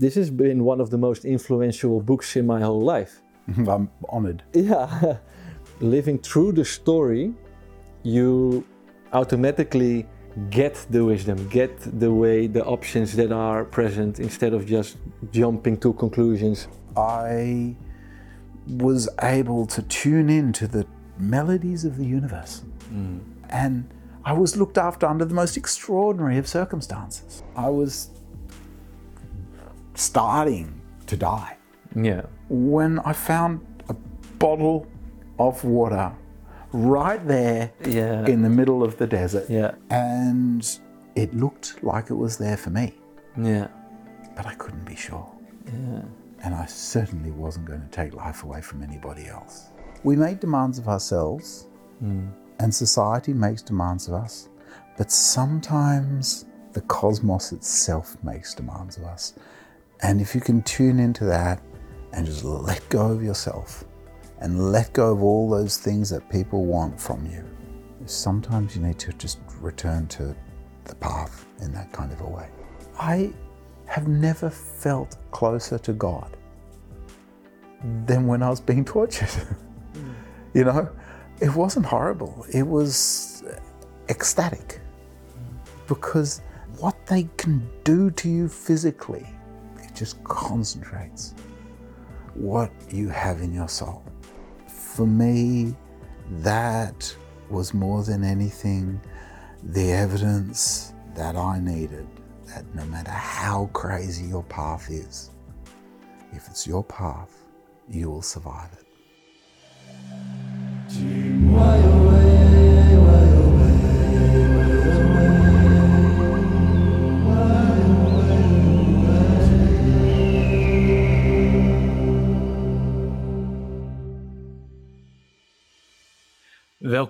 this has been one of the most influential books in my whole life. I'm honored. Yeah, living through the story, you automatically get the wisdom, get the way, the options that are present instead of just jumping to conclusions. I was able to tune in to the melodies of the universe. Mm. And I was looked after under the most extraordinary of circumstances. I was starting to die Yeah, when I found a bottle of water right there yeah, in the middle of the desert. yeah, And it looked like it was there for me, yeah, but I couldn't be sure. yeah, And I certainly wasn't going to take life away from anybody else. We make demands of ourselves, hmm. and society makes demands of us, but sometimes the cosmos itself makes demands of us. And if you can tune into that and just let go of yourself and let go of all those things that people want from you, sometimes you need to just return to the path in that kind of a way. I have never felt closer to God than when I was being tortured. you know, it wasn't horrible, it was ecstatic because what they can do to you physically, just concentrates what you have in your soul. For me, that was more than anything the evidence that I needed that no matter how crazy your path is, if it's your path, you will survive it.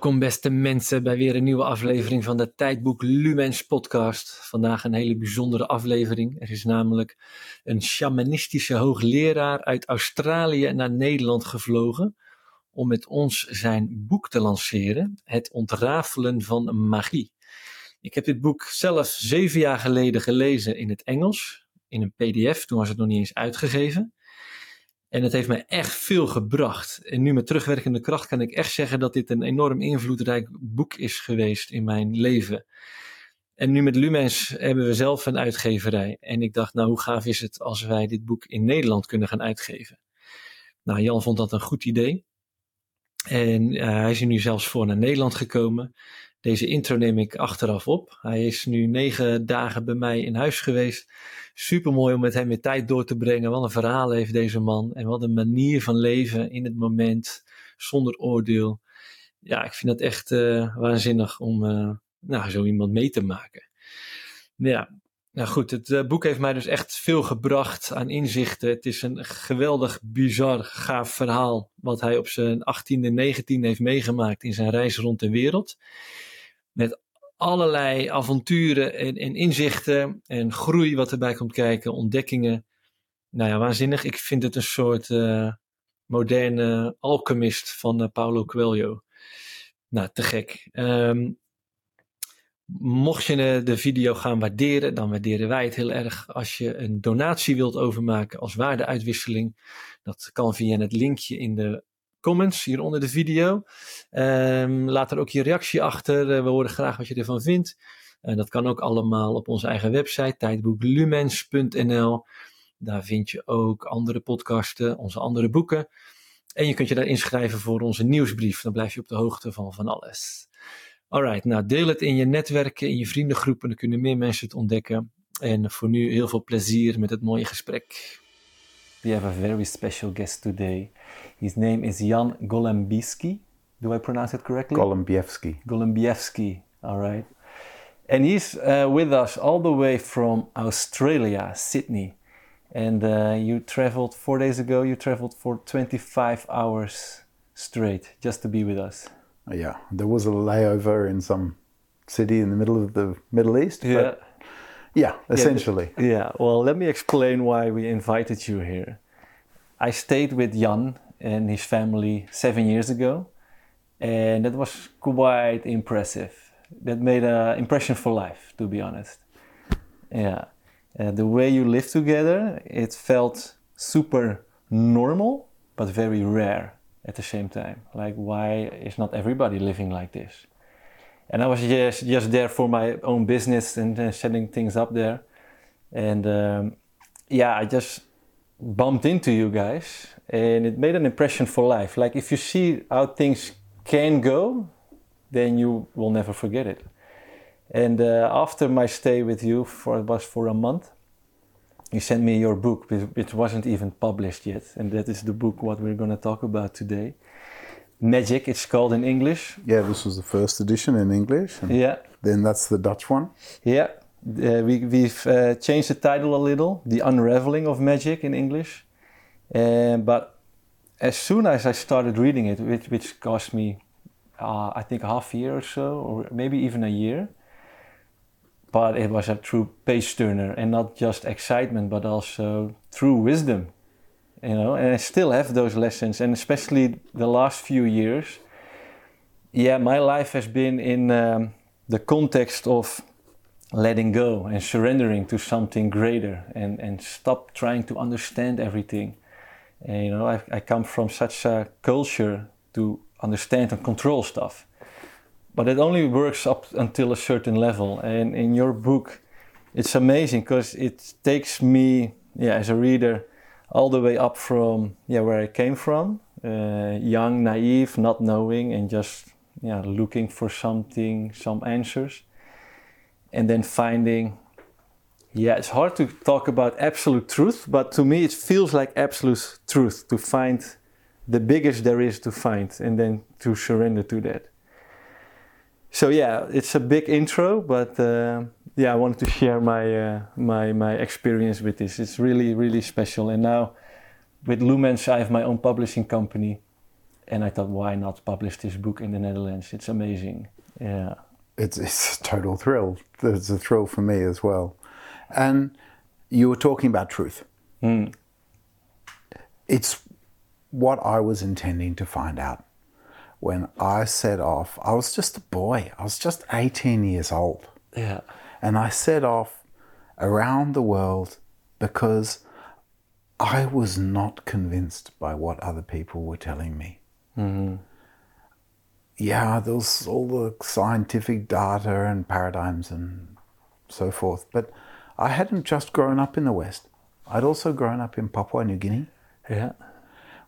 Welkom beste mensen bij weer een nieuwe aflevering van de Tijdboek Lumens podcast. Vandaag een hele bijzondere aflevering. Er is namelijk een shamanistische hoogleraar uit Australië naar Nederland gevlogen om met ons zijn boek te lanceren, Het ontrafelen van magie. Ik heb dit boek zelf zeven jaar geleden gelezen in het Engels, in een pdf, toen was het nog niet eens uitgegeven. En het heeft mij echt veel gebracht. En nu met terugwerkende kracht kan ik echt zeggen dat dit een enorm invloedrijk boek is geweest in mijn leven. En nu met Lumens hebben we zelf een uitgeverij. En ik dacht, nou hoe gaaf is het als wij dit boek in Nederland kunnen gaan uitgeven. Nou, Jan vond dat een goed idee. En uh, hij is nu zelfs voor naar Nederland gekomen. Deze intro neem ik achteraf op. Hij is nu negen dagen bij mij in huis geweest. Super mooi om met hem weer tijd door te brengen. Wat een verhaal heeft deze man. En wat een manier van leven in het moment. Zonder oordeel. Ja, ik vind dat echt uh, waanzinnig om uh, nou, zo iemand mee te maken. Ja, nou goed, het uh, boek heeft mij dus echt veel gebracht aan inzichten. Het is een geweldig, bizar, gaaf verhaal. Wat hij op zijn 18e en 19e heeft meegemaakt in zijn reis rond de wereld. Met allerlei avonturen en, en, inzichten en groei wat erbij komt kijken, ontdekkingen. Nou ja, waanzinnig. Ik vind het een soort uh, moderne alchemist van uh, Paulo Coelho. Nou, te gek. Um, mocht je de video gaan waarderen, dan waarderen wij het heel erg. Als je een donatie wilt overmaken als waardeuitwisseling, dat kan via het linkje in de comments hier onder de video. Um, laat er ook je reactie achter. Uh, we horen graag wat je ervan vindt. Dat kan ook allemaal op onze eigen website, tijdboeklumens.nl. Daar vind je ook andere podcasten, onze andere boeken. En je kunt je daar inschrijven voor onze nieuwsbrief. Dan blijf je op de hoogte van van alles. Alright, nou deel het in je netwerken, in je vriendengroepen. Dan kunnen meer mensen het ontdekken. En voor nu heel veel plezier met het mooie gesprek. We have a very special guest today. His name is Jan Golembiewski. Do I pronounce it correctly? Golembiewski. Golembiewski, all right. And he's uh, with us all the way from Australia, Sydney. And uh, you traveled four days ago, you traveled for 25 hours straight just to be with us. Yeah, there was a layover in some city in the middle of the Middle East. Yeah. Yeah, essentially. Yeah, yeah, well, let me explain why we invited you here. I stayed with Jan and his family seven years ago, and that was quite impressive. That made an impression for life, to be honest. Yeah. Uh, the way you live together, it felt super normal, but very rare at the same time. Like, why is not everybody living like this? And I was just, just there for my own business and setting things up there. And um, yeah, I just bumped into you guys and it made an impression for life. Like, if you see how things can go, then you will never forget it. And uh, after my stay with you, for it was for a month, you sent me your book, which wasn't even published yet, and that is the book what we're going to talk about today. Magic, it's called in English. Yeah, this was the first edition in English. yeah. Then that's the Dutch one. Yeah, uh, we, we've uh, changed the title a little, The Unraveling of Magic in English. Uh, but as soon as I started reading it, which, which cost me, uh, I think, a half a year or so, or maybe even a year, but it was a true page turner and not just excitement but also true wisdom you know and i still have those lessons and especially the last few years. Yeah my life has been in um, the context of letting go and surrendering to something greater and, and stop trying to understand everything. And you know I, I come from such a culture to understand and control stuff. But it only works up until a certain level. And in your book, it's amazing because it takes me, yeah, as a reader, all the way up from yeah where I came from, uh, young, naive, not knowing, and just yeah looking for something, some answers, and then finding. Yeah, it's hard to talk about absolute truth, but to me it feels like absolute truth to find the biggest there is to find, and then to surrender to that so yeah, it's a big intro, but uh, yeah, I wanted to share my uh, my my experience with this. It's really really special. And now with Lumens, I have my own publishing company, and I thought, why not publish this book in the Netherlands? It's amazing. Yeah, it's it's a total thrill. It's a thrill for me as well. And you were talking about truth. Mm. It's what I was intending to find out when I set off, I was just a boy. I was just 18 years old. Yeah. And I set off around the world because I was not convinced by what other people were telling me. Mm-hmm. Yeah, there was all the scientific data and paradigms and so forth, but I hadn't just grown up in the West. I'd also grown up in Papua New Guinea. Yeah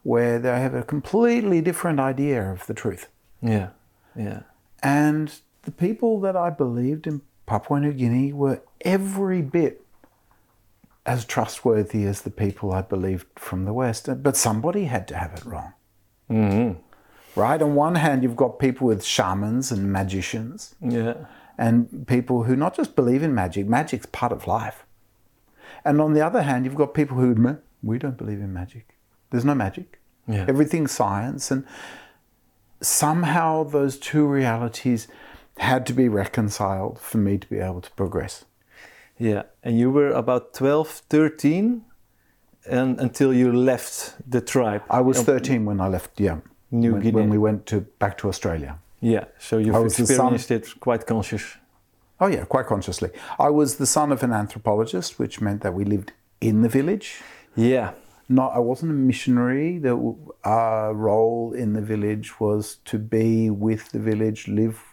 where they have a completely different idea of the truth. Yeah, yeah. And the people that I believed in Papua New Guinea were every bit as trustworthy as the people I believed from the West. But somebody had to have it wrong. Mm-hmm. Right? On one hand, you've got people with shamans and magicians. Yeah. And people who not just believe in magic, magic's part of life. And on the other hand, you've got people who, we don't believe in magic. There's no magic. Yeah. Everything's science. And somehow those two realities had to be reconciled for me to be able to progress. Yeah. And you were about 12, 13 and until you left the tribe. I was 13 when I left, yeah. New when, Guinea. When we went to back to Australia. Yeah. So you've experienced it quite conscious. Oh yeah, quite consciously. I was the son of an anthropologist, which meant that we lived in the village. Yeah not I wasn't a missionary. The our role in the village was to be with the village, live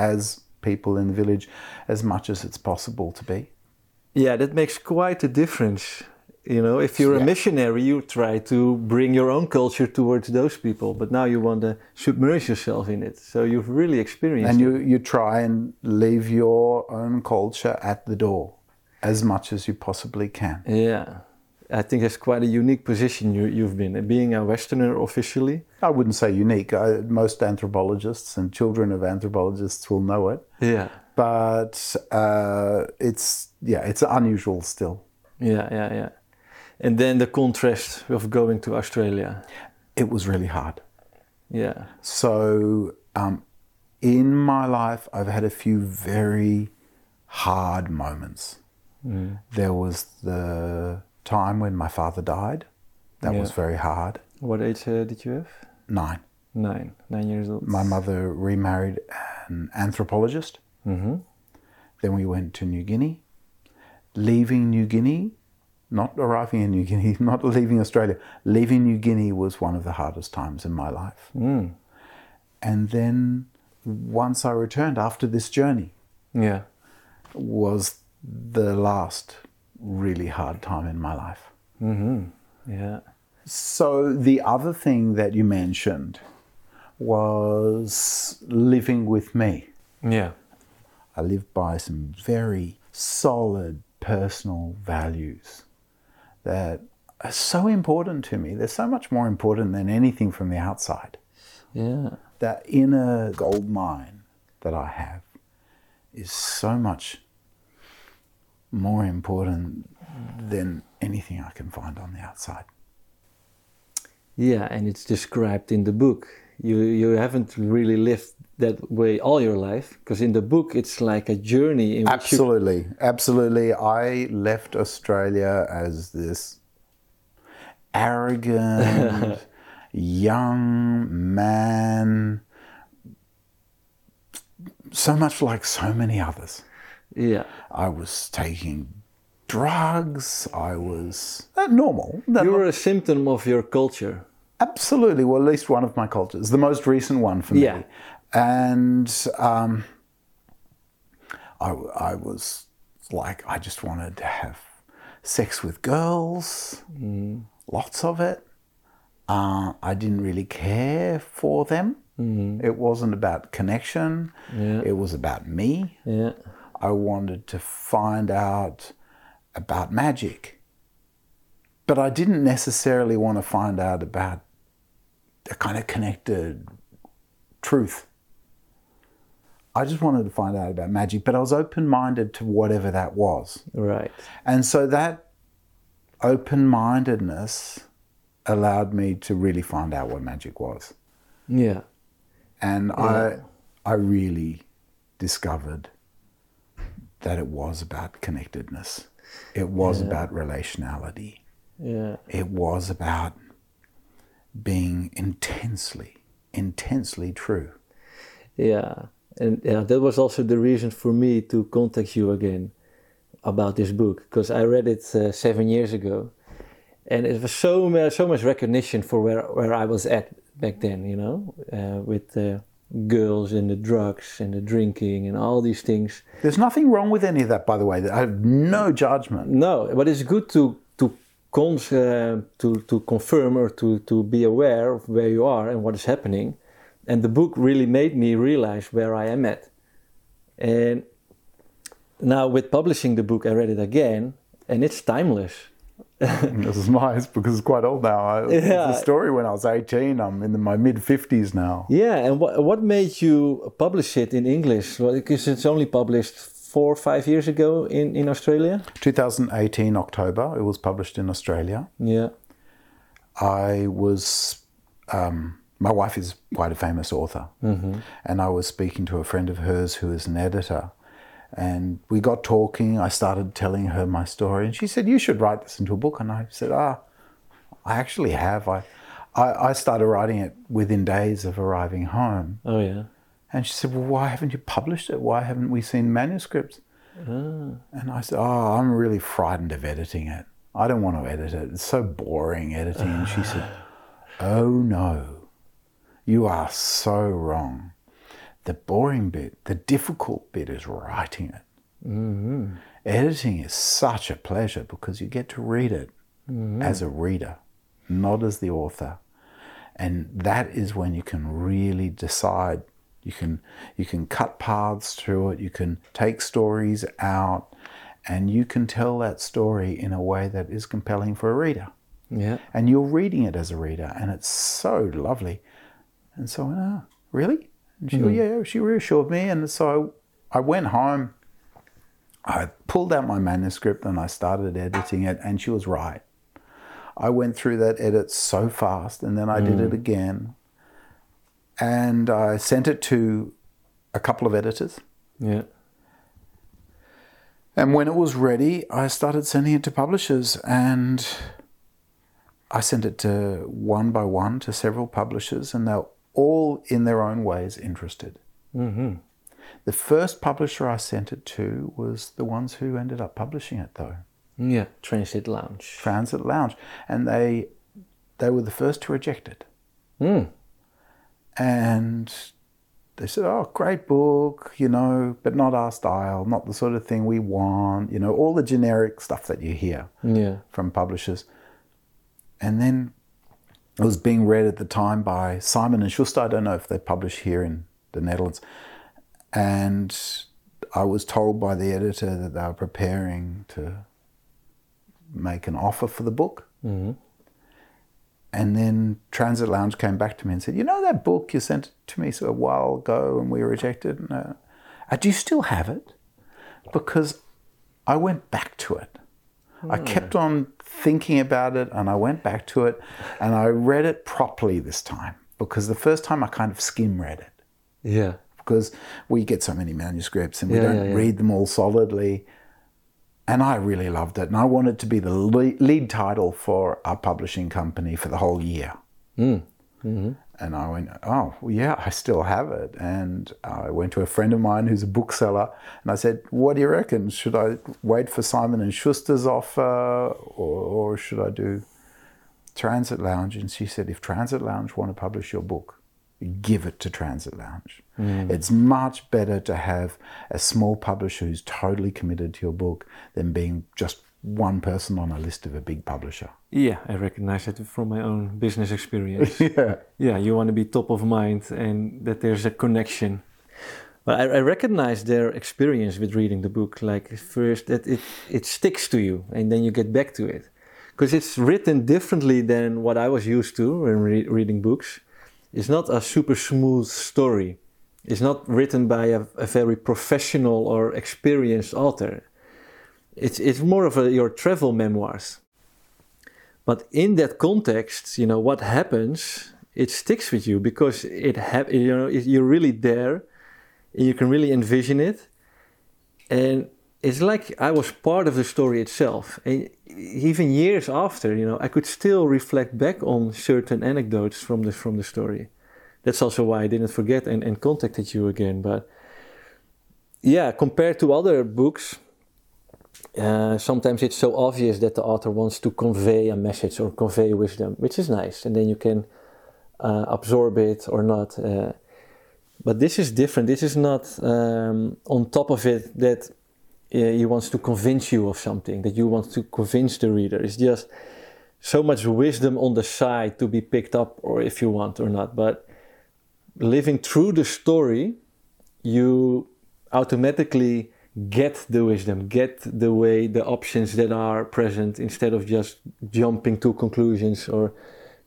as people in the village as much as it's possible to be. Yeah, that makes quite a difference. You know, if you're yeah. a missionary, you try to bring your own culture towards those people, but now you want to submerge yourself in it. So you've really experienced and you you try and leave your own culture at the door as much as you possibly can. Yeah. I think it's quite a unique position you, you, have been, being a Westerner officially. I wouldn't say unique. I, most anthropologists and children of anthropologists will know it. Yeah. But uh, it's yeah, it's unusual still. Yeah, yeah, yeah. And then the contrast of going to Australia. It was really hard. Yeah. So um, in my life, I've had a few very hard moments. Mm. There was the time when my father died. That yeah. was very hard. What age uh, did you have? Nine. Nine. Nine years old. My mother remarried an anthropologist. Mm-hmm. Then we went to New Guinea. leaving New Guinea, not arriving in New Guinea, not leaving Australia, leaving New Guinea was one of the hardest times in my life. Mm. And then once I returned after this journey Yeah. was the last really hard time in my life. Yeah. So the other thing that you mentioned was living with me. Yeah. I live by some very solid personal values that are so important to me. They're so much more important than anything from the outside. Yeah. That inner gold mine that I have is so much more important than anything I can find on the outside. Yeah, and it's described in the book. You you haven't really lived that way all your life because in the book it's like a journey in which you Absolutely, absolutely. I left Australia as this arrogant, young man, so much like so many others. yeah I was taking drugs. I was uh, normal. That- you were a symptom of your culture. Absolutely. Well, at least one of my cultures, the most recent one for me. Yeah. And um, I, I was like, I just wanted to have sex with girls, lots of it. Uh, I didn't really care for them. It wasn't about connection, Yeah. it was about me. Yeah. I wanted to find out about magic. But I didn't necessarily want to find out about a kind of connected truth. I just wanted to find out about magic, but I was open minded to whatever that was. Right. And so that open mindedness allowed me to really find out what magic was. Yeah. And I, I really discovered that it was about connectedness. It was about relationality. Yeah. It was about being intensely, intensely true. Yeah, and yeah, that was also the reason for me to contact you again about this book because I read it uh, seven years ago, and it was so mu- so much recognition for where where I was at back then. You know, uh, with the girls and the drugs and the drinking and all these things. There's nothing wrong with any of that, by the way. I have no judgment. No, but it's good to cons uh, to to confirm or to to be aware of where you are and what is happening. And the book really made me realize where I am at. And now with publishing the book, I read it again, and it's timeless. this is nice because it's quite old now. I, Yeah. The story when I was 18, I'm in my mid 50s now. Yeah, and what what made you publish it in English? Well, because it's only published four or five years ago in in Australia. 2018 October, it was published in Australia. Yeah. I was, um, my wife is quite a famous author, and I was speaking to a friend of hers who is an editor, and we got talking. I started telling her my story, and she said, "You should write this into a book." And I said, "Ah, I actually have. I, I, I started writing it within days of arriving home." Oh yeah. And she said, Well, why haven't you published it? Why haven't we seen manuscripts? Ah. And I said, Oh, I'm really frightened of editing it. I don't want to edit it. It's so boring editing. And she said, Oh, no. You are so wrong. The boring bit, the difficult bit is writing it. Mm-hmm. Editing is such a pleasure because you get to read it mm-hmm. as a reader, not as the author and that is when you can really decide you can you can cut paths through it. You can take stories out and you can tell that story in a way that is compelling for a reader. Yeah. and you're reading it as a reader and it's so lovely. And so I went, ah, really? And she went, yeah, yeah she reassured me. And so I went home. I pulled out my manuscript and I started editing it and she was right. I went through that edit so fast and then I did it again. And I sent it to a couple of editors. Yeah. And when it was ready, I started sending it to publishers and I sent it to one by one to several publishers and they're all in their own ways interested. Mm-hmm. The first publisher I sent it to was the ones who ended up publishing it, though. Yeah, Transit Lounge. Transit Lounge, and they they were the first to reject it. Mm. And they said, "Oh, great book, you know, but not our style, not the sort of thing we want, you know, all the generic stuff that you hear Yeah. from publishers." And then it was being read at the time by Simon and Schuster. I don't know if they publish here in the Netherlands. And I was told by the editor that they were preparing to make an offer for the book. hmm And then Transit Lounge came back to me and said, "You know that book you sent to me a while ago and we rejected? And, uh, do you still have it?" Because I went back to it. I kept on thinking about it, and I went back to it, and I read it properly this time. Because the first time I kind of skim read it, Yeah. because we get so many manuscripts and we Yeah, don't yeah, yeah. read them all solidly. And I really loved it, and I wanted to be the lead, title for our publishing company for the whole year. Mm. hmm And I went, oh, well, yeah, I still have it. And I went to a friend of mine who's a bookseller, and I said, what do you reckon? Should I wait for Simon and Schuster's offer, or, or should I do Transit Lounge? And she said, if Transit Lounge want to publish your book, give it to Transit Lounge. Mm. It's much better to have a small publisher who's totally committed to your book than being just one person on a list of a big publisher. Yeah, I recognize it from my own business experience. yeah. yeah, you want to be top of mind and that there's a connection. But I, I recognize their experience with reading the book. Like first, that it it sticks to you, and then you get back to it, because it's written differently than what I was used to when re- reading books. It's not a super smooth story. It's not written by a, a very professional or experienced author. It's it's more of a, your travel memoirs. But in that context, you know what happens, it sticks with you because it hap- you know you're really there, and you can really envision it, and it's like I was part of the story itself. And even years after, you know, I could still reflect back on certain anecdotes from the from the story. That's also why I didn't forget and, and contacted you again. But yeah, compared to other books, uh, sometimes it's so obvious that the author wants to convey a message or convey wisdom, which is nice, and then you can uh, absorb it or not. Uh, but this is different. This is not um, on top of it that Eh, he wants to convince you of something, that you want to convince the reader. It's just so much wisdom on the side to be picked up, or if you want or not. But living through the story, you automatically get the wisdom, get the way, the options that are present instead of just jumping to conclusions or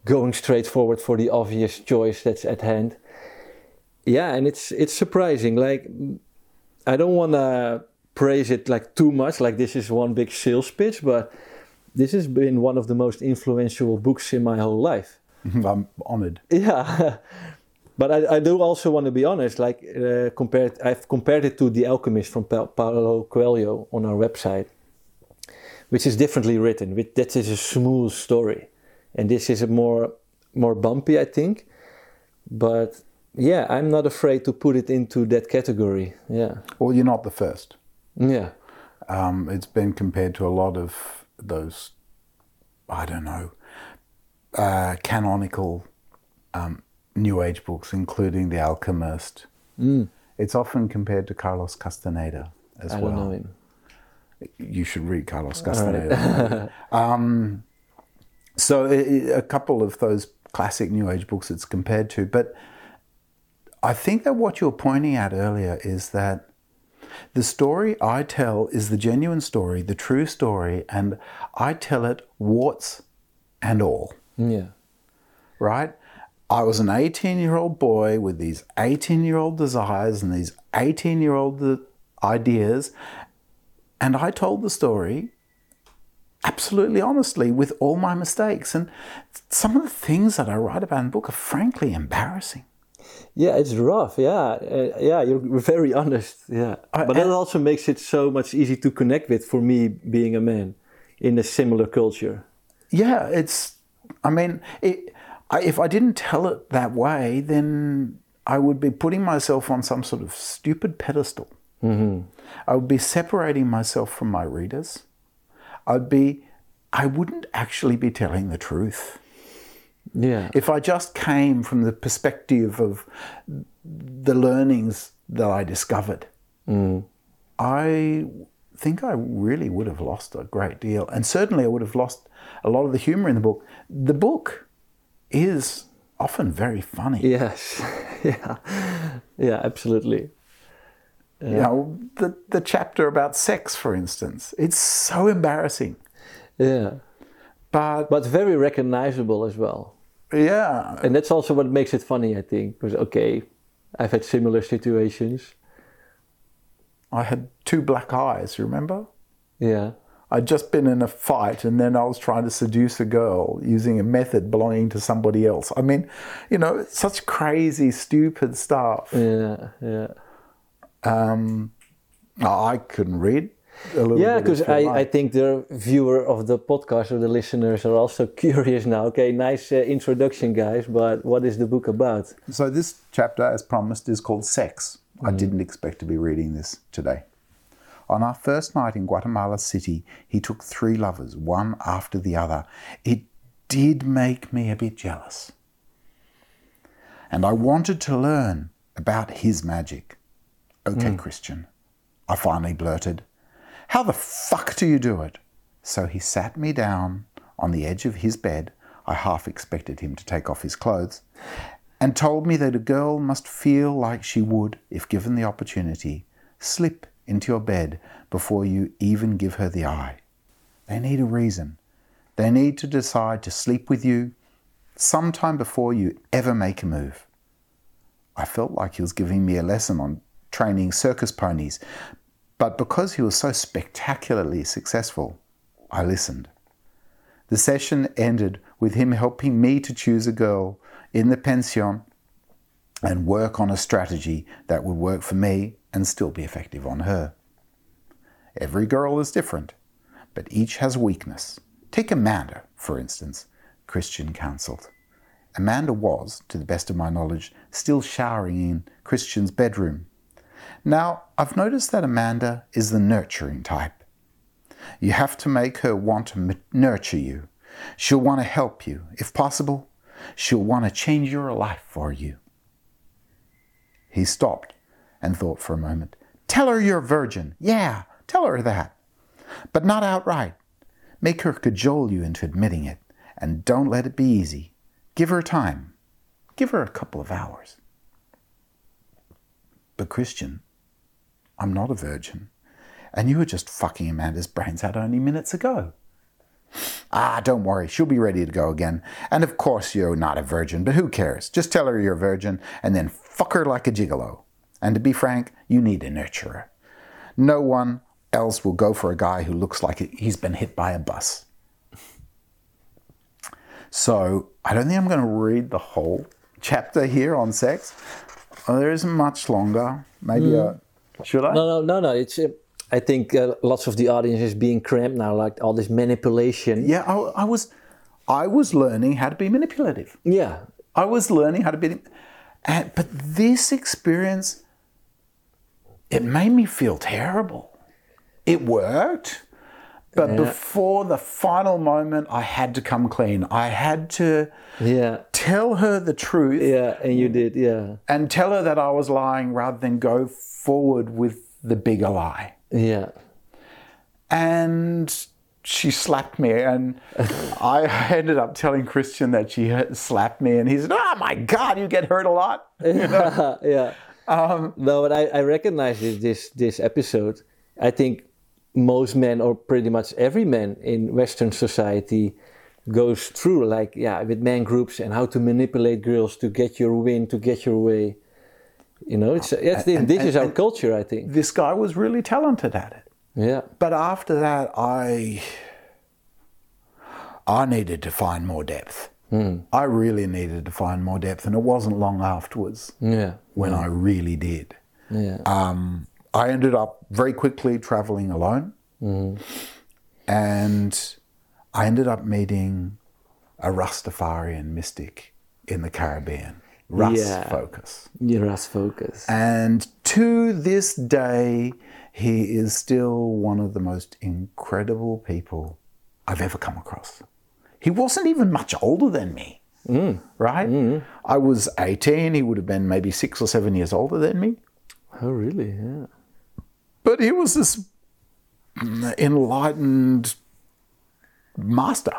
going straight forward for the obvious choice that's at hand. Yeah, and it's it's surprising. Like I don't want to praise it like too much, like this is one big sales pitch, but this has been one of the most influential books in my whole life. I'm honored. Yeah, but I, I do also want to be honest. Like uh, compared, I've compared it to The Alchemist from pa- Paulo Coelho on our website, which is differently written. With that is a smooth story, and this is a more more bumpy, I think. But yeah, I'm not afraid to put it into that category. Yeah, Well, you're not the first. Yeah, Um, it's been compared to a lot of those, I don't know, uh, canonical um, New Age books, including The Alchemist. mm, It's often compared to Carlos Castaneda as I well. don't know him. You should read Carlos All right. Castaneda. um, so a couple of those classic New Age books it's compared to, but I think that what you were pointing at earlier is that the story I tell is the genuine story, the true story, and I tell it warts and all, Yeah, right? I was an 18 year old boy with these 18 year old desires and these 18 year old ideas, and I told the story absolutely honestly with all my mistakes. And some of the things that I write about in the book are frankly embarrassing. Yeah, it's rough. Yeah, uh, yeah, you're very honest. Yeah, I- but that also makes it so much easy to connect with for me, being a man in a similar culture. Yeah, it's. I mean, it, I, if I didn't tell it that way, then I would be putting myself on some sort of stupid pedestal. I would be separating myself from my readers. I'd be, I wouldn't actually be telling the truth. Yeah. If I just came from the perspective of the learnings that I discovered, mm. I think I really would have lost a great deal. And certainly I would have lost a lot of the humor in the book. The book is often very funny. Yes. yeah. Yeah, absolutely. You know, the, the chapter about sex, for instance, it's so embarrassing. Yeah. But, But very recognizable as well. Yeah, And that's also what makes it funny, I think. Because, okay, I've had similar situations. I had two black eyes, remember? Yeah. I'd just been in a fight and then I was trying to seduce a girl using a method belonging to somebody else. I mean, you know, such crazy, stupid stuff. Yeah. Yeah. Um, I couldn't read Yeah, because I, I think the viewer of the podcast or the listeners are also curious now. Okay, nice uh, introduction, guys, but what is the book about? So this chapter, as promised, is called Sex. I didn't expect to be reading this today. On our first night in Guatemala City, he took three lovers, one after the other. It did make me a bit jealous. And I wanted to learn about his magic. Okay, Christian, I finally blurted. How the fuck do you do it? So he sat me down on the edge of his bed. I half expected him to take off his clothes and told me that a girl must feel like she would, if given the opportunity, slip into your bed before you even give her the eye. They need a reason. They need to decide to sleep with you sometime before you ever make a move. I felt like he was giving me a lesson on training circus ponies, but because he was so spectacularly successful, I listened. The session ended with him helping me to choose a girl in the pension and work on a strategy that would work for me and still be effective on her. Every girl is different, but each has a weakness. Take Amanda, for instance, Christian counseled. Amanda was, to the best of my knowledge, still showering in Christian's bedroom. Now, I've noticed that Amanda is the nurturing type. You have to make her want to m- nurture you. She'll want to help you. If possible, she'll want to change your life for you. He stopped and thought for a moment. Tell her you're a virgin. Yeah, tell her that. But not outright. Make her cajole you into admitting it, and don't let it be easy. Give her time. Give her a couple of hours. But, Christian, I'm not a virgin, and you were just fucking Amanda's brains out only minutes ago. Ah, don't worry, she'll be ready to go again. And of course, you're not a virgin, but who cares? Just tell her you're a virgin and then fuck her like a gigolo. And to be frank, you need a nurturer. No one else will go for a guy who looks like he's been hit by a bus. So, I don't think I'm going to read the whole chapter here on sex. There isn't much longer. Maybe uh, should I? No, no, no, no. It's. Uh, I think uh, lots of the audience is being cramped now, like all this manipulation. Yeah, I, I was, I was learning how to be manipulative. Yeah, I was learning how to be, and, but this experience, it made me feel terrible. It worked, but before the final moment, I had to come clean. I had to yeah, tell her the truth yeah. And you did, yeah, and tell her that I was lying rather than go forward with the bigger lie. yeah, and she slapped me and i ended up telling christian that she slapped me and he said oh my god you get hurt a lot yeah. Um, no, but I, I recognize this, this this episode. I think most men, or pretty much every man in Western society, goes through like yeah with man groups and how to manipulate girls to get your win, to get your way. You know, it's, it's And- this and- is our and- culture, I think. this guy was really talented at it. Yeah, but after that i i needed to find more depth. I really needed to find more depth and it wasn't long afterwards yeah, when i really did. Yeah, um, I ended up very quickly traveling alone. Mm-hmm. And I ended up meeting a Rastafarian mystic in the Caribbean. Russ Yeah. Focus. Russ Focus. And to this day, he is still one of the most incredible people I've ever come across. He wasn't even much older than me, mm. right? Mm. I was 18, he would have been maybe six or seven years older than me. Oh, really? Yeah. But he was this enlightened master.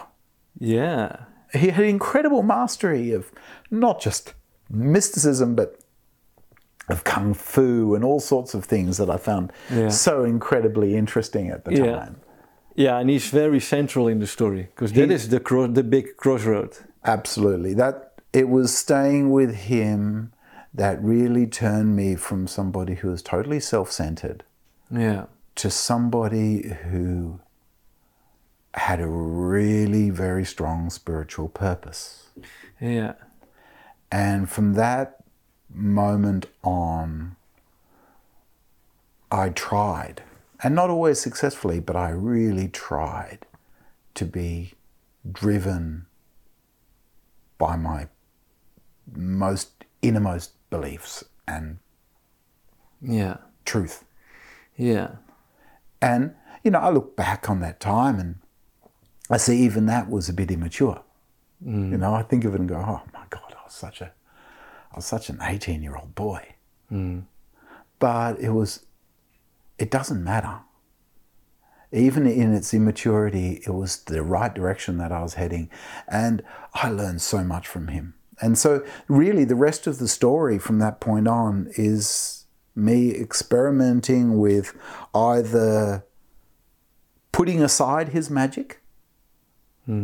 Yeah. He had incredible mastery of not just mysticism, but of kung fu and all sorts of things that I found Yeah. so incredibly interesting at the Yeah. time. Yeah, and he's very central in the story because that is the cro- the big crossroad. Absolutely. That it was staying with him that really turned me from somebody who was totally self-centered Yeah. to somebody who had a really very strong spiritual purpose. Yeah. And from that moment on, I tried, and not always successfully, but I really tried to be driven by my most innermost beliefs and Yeah. truth. Yeah. And, you know, I look back on that time and I see even that was a bit immature. Mm. You know, I think of it and go, oh my God, I was such a, I was such an 18 year old boy. Mm. But it was, it doesn't matter. Even in its immaturity, it was the right direction that I was heading. And I learned so much from him. And so, really, the rest of the story from that point on is me experimenting with either putting aside his magic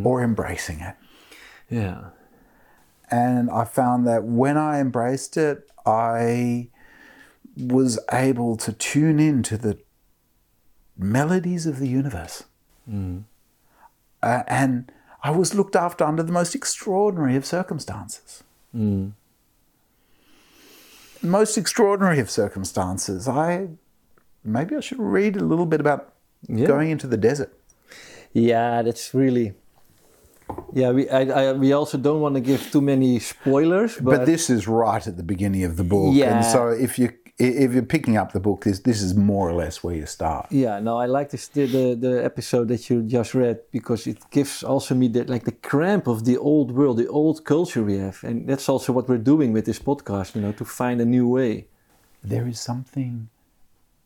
or embracing it. Yeah. And I found that when I embraced it, I was able to tune in to the melodies of the universe. Uh, and I was looked after under the most extraordinary of circumstances. Most extraordinary of circumstances. I maybe I should read a little bit about Yeah. going into the desert. Yeah, that's really. Yeah, we I, I, we also don't want to give too many spoilers, but, But, this is right at the beginning of the book, Yeah. and so if you if you're picking up the book, this this is more or less where you start. yeah, no, I like this the, the the episode that you just read because it gives also me the like the cramp of the old world, the old culture we have, and that's also what we're doing with this podcast, you know, to find a new way. There is something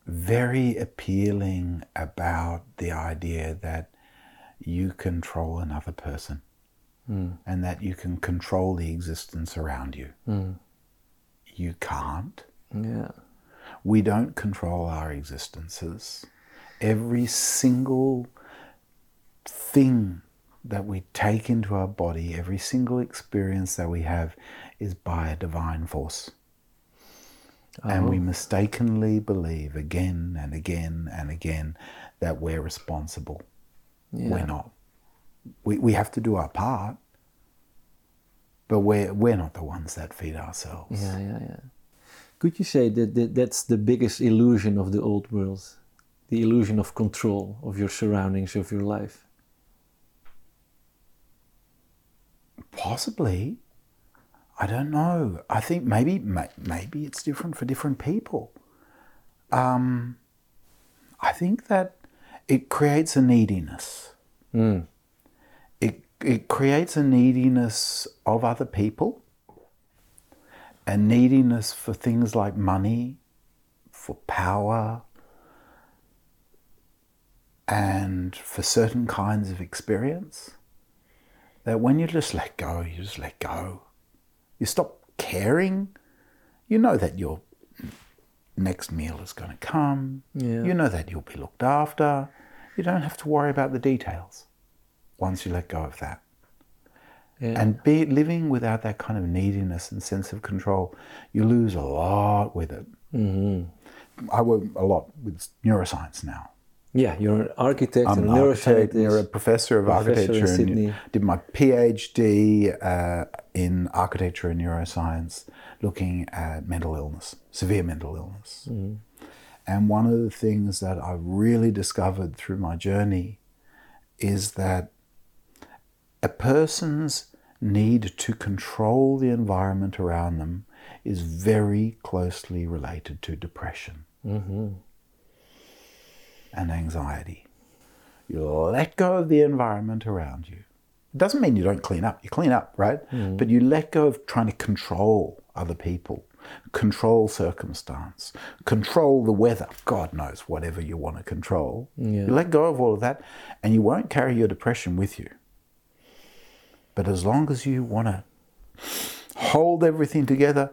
very appealing about the idea that you control another person hmm. and that you can control the existence around you. Hmm. You can't. Yeah, We don't control our existences. Every single thing that we take into our body, every single experience that we have, is by a divine force. And we oh. mistakenly believe again and again and again that we're responsible. yeah, We're not. We, we have to do our part, but we're, we're not the ones that feed ourselves. yeah, yeah, yeah. Could you say that, that that's the biggest illusion of the old world, the illusion of control of your surroundings, of your life? Possibly. I don't know. I think maybe maybe it's different for different people. Um, I think that it creates a neediness. It it creates a neediness of other people, a neediness for things like money, for power, and for certain kinds of experience that when you just let go, you just let go. You stop caring. You know that your next meal is going to come. Yeah. You know that you'll be looked after. You don't have to worry about the details once you let go of that. Yeah. And be living without that kind of neediness and sense of control, you lose a lot with it. Mm-hmm. I work a lot with neuroscience now. Yeah, you're an architect I'm and an architect, neuroscientist. you're a professor of Professor in architecture, and Sydney. did my PhD uh, in architecture and neuroscience, looking at mental illness, severe mental illness. Mm-hmm. And one of the things that I really discovered through my journey is that a person's need to control the environment around them is very closely related to depression Mm-hmm. and anxiety. You let go of the environment around you. It doesn't mean you don't clean up. You clean up, right? But you let go of trying to control other people, control circumstance, control the weather. God knows whatever you want to control. Yeah. You let go of all of that and you won't carry your depression with you. But as long as you want to hold everything together,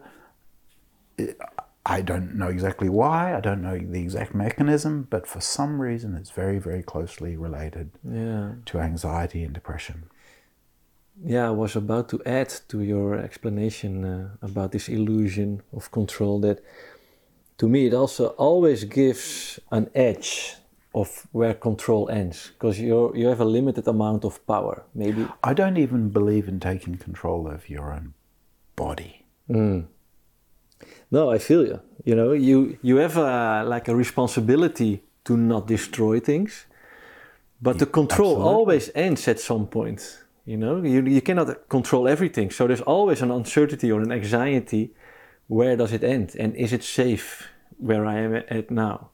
I don't know exactly why, I don't know the exact mechanism, but for some reason it's very, very closely related Yeah. to anxiety and depression. Yeah, I was about to add to your explanation uh, about this illusion of control that to me it also always gives an edge of where control ends because you you have a limited amount of power. Maybe I don't even believe in taking control of your own body. Hmm. No, I feel you. You know, you you have a, like a responsibility to not destroy things, but the control absolutely. always ends at some point. You know, you you cannot control everything, so there's always an uncertainty or an anxiety. Where does it end, and is it safe where I am at now?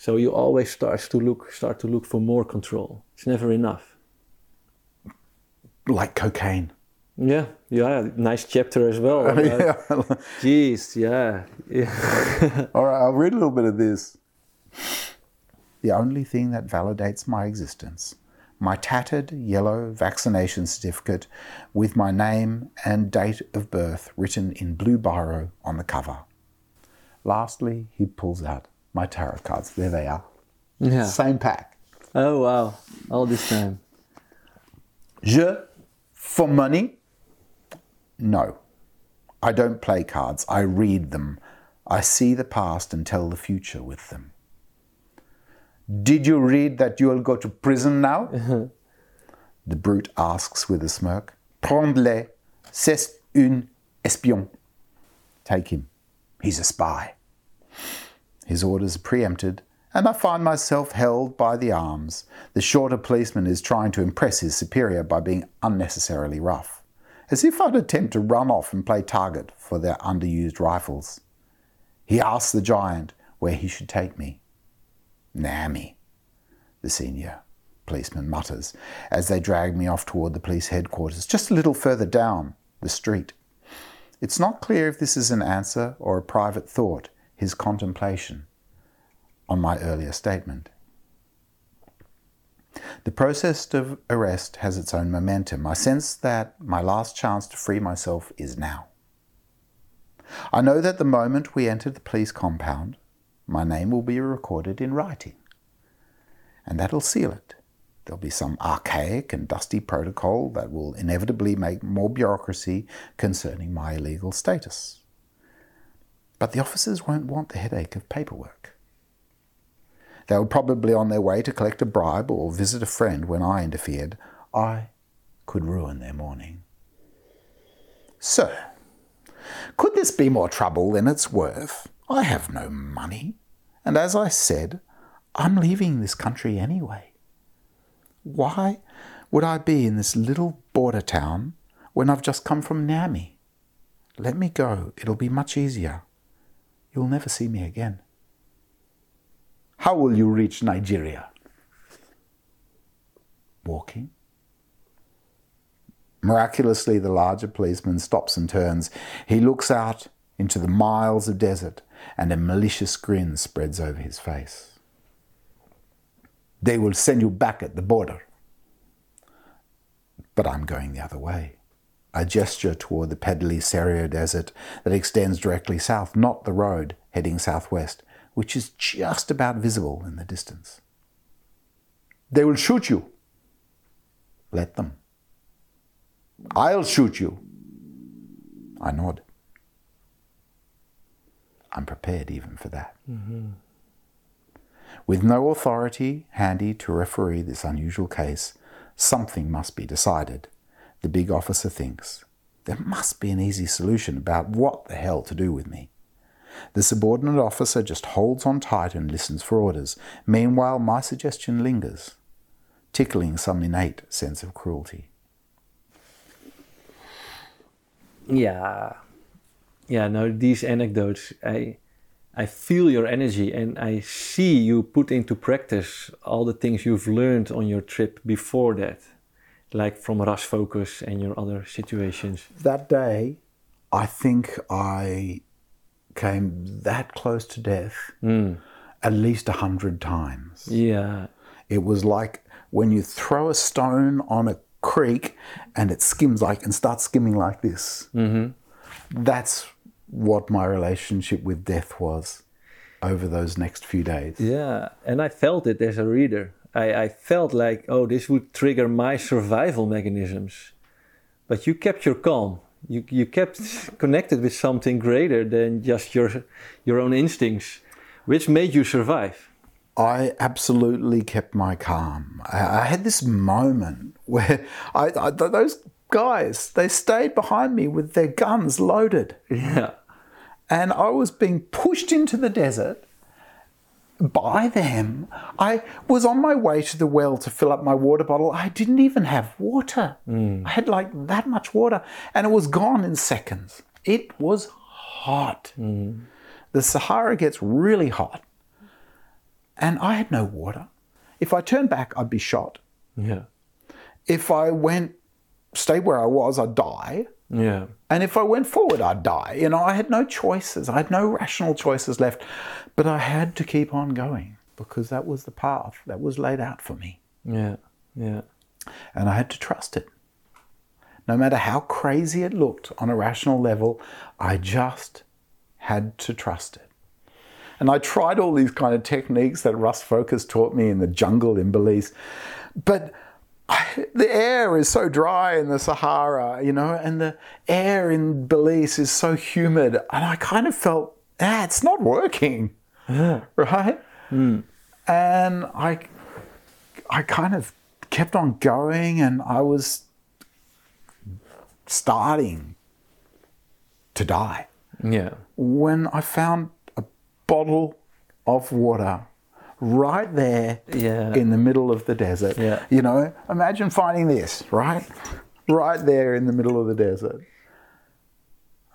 So you always start to look start to look for more control. It's never enough. Like cocaine. Yeah, yeah, nice chapter as well. about- yeah. Jeez, yeah, yeah. All right, I'll read a little bit of this. The only thing that validates my existence, my tattered yellow vaccination certificate with my name and date of birth written in blue biro on the cover. Lastly, he pulls out my tarot cards. There they are. yeah. Same pack. Oh wow! All this time. Je, for money? No. I don't play cards. I read them. I see the past and tell the future with them. Did you read that you'll go to prison now? the brute asks with a smirk. Prends-le. C'est un espion. Take him. He's a spy. His orders are preempted, and I find myself held by the arms. The shorter policeman is trying to impress his superior by being unnecessarily rough, as if I'd attempt to run off and play target for their underused rifles. He asks the giant where he should take me. Niamey, the senior policeman mutters as they drag me off toward the police headquarters, just a little further down the street. It's not clear if this is an answer or a private thought, his contemplation on my earlier statement. The process of arrest has its own momentum. I sense that my last chance to free myself is now. I know that the moment we enter the police compound, my name will be recorded in writing, and that'll seal it. There'll be some archaic and dusty protocol that will inevitably make more bureaucracy concerning my illegal status. But the officers won't want the headache of paperwork. They were probably on their way to collect a bribe or visit a friend when I interfered. I could ruin their morning. Sir, could this be more trouble than it's worth? I have no money, and as I said, I'm leaving this country anyway. Why would I be in this little border town when I've just come from Niamey? Let me go, it'll be much easier. You'll never see me again. How will you reach Nigeria? Walking. Miraculously, the larger policeman stops and turns. He looks out into the miles of desert, and a malicious grin spreads over his face. They will send you back at the border. But I'm going the other way. I gesture toward the Pedali Serio Desert that extends directly south, not the road heading southwest, which is just about visible in the distance. They will shoot you. Let them. I'll shoot you. I nod. I'm prepared even for that. Mm-hmm. With no authority handy to referee this unusual case, something must be decided. The big officer thinks. There must be an easy solution about what the hell to do with me. The subordinate officer just holds on tight and listens for orders. Meanwhile, my suggestion lingers, tickling some innate sense of cruelty. Yeah, yeah. No, these anecdotes, I, I feel your energy, and I see you put into practice all the things you've learned on your trip before that, like from Ras Focus and your other situations. That day, I think I came that close to death at least a hundred times. Yeah, It was like when you throw a stone on a creek and it skims like and starts skimming like this. Mm-hmm. That's what my relationship with death was over those next few days. yeah. And I felt it as a reader. I, I felt like, oh, this would trigger my survival mechanisms. But you kept your calm. You you kept connected with something greater than just your your own instincts, which made you survive. I absolutely kept my calm. I, I had this moment where I, I, those guys they stayed behind me with their guns loaded, Yeah. and I was being pushed into the desert by them. I was on my way to the well to fill up my water bottle. I didn't even have water. Hmm. I had like that much water, and it was gone in seconds. It was hot. Hmm. The Sahara gets really hot, and I had no water. If I turned back, I'd be shot. Yeah. If I went, stayed where I was, I'd die. Yeah. And if I went forward, I'd die. You know, I had no choices. I had no rational choices left. But I had to keep on going because that was the path that was laid out for me. Yeah. Yeah. And I had to trust it. No matter how crazy it looked on a rational level, I just had to trust it. And I tried all these kind of techniques that Ras Focus taught me in the jungle in Belize. But I, the air is so dry in the Sahara, you know, and the air in Belize is so humid. And I kind of felt, ah, it's not working. Right? And I, I kind of kept on going and I was starting to die Yeah. when I found a bottle of water right there Yeah. in the middle of the desert. Yeah. You know, imagine finding this, right? Right there in the middle of the desert.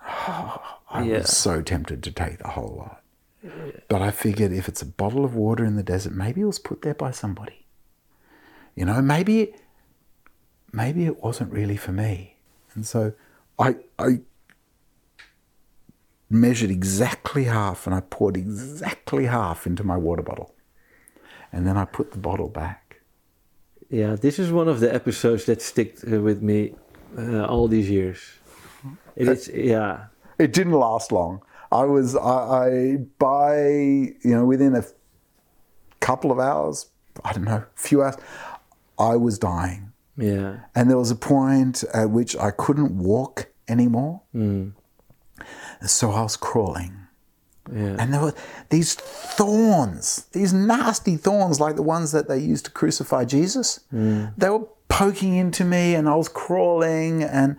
I Yeah. was so tempted to take the whole lot. But I figured if it's a bottle of water in the desert, maybe it was put there by somebody. You know, maybe maybe it wasn't really for me. And so I I measured exactly half and I poured exactly half into my water bottle. And then I put the bottle back. Yeah. This is one of the episodes that stick uh, with me uh, all these years. It is. Yeah. It didn't last long. I was I, I by you know within a couple of hours, I don't know, a few hours, I was dying. Yeah. And there was a point at which I couldn't walk anymore. So I was crawling. Yeah. And there were these thorns, these nasty thorns like the ones that they used to crucify Jesus. Mm. They were poking into me and I was crawling. And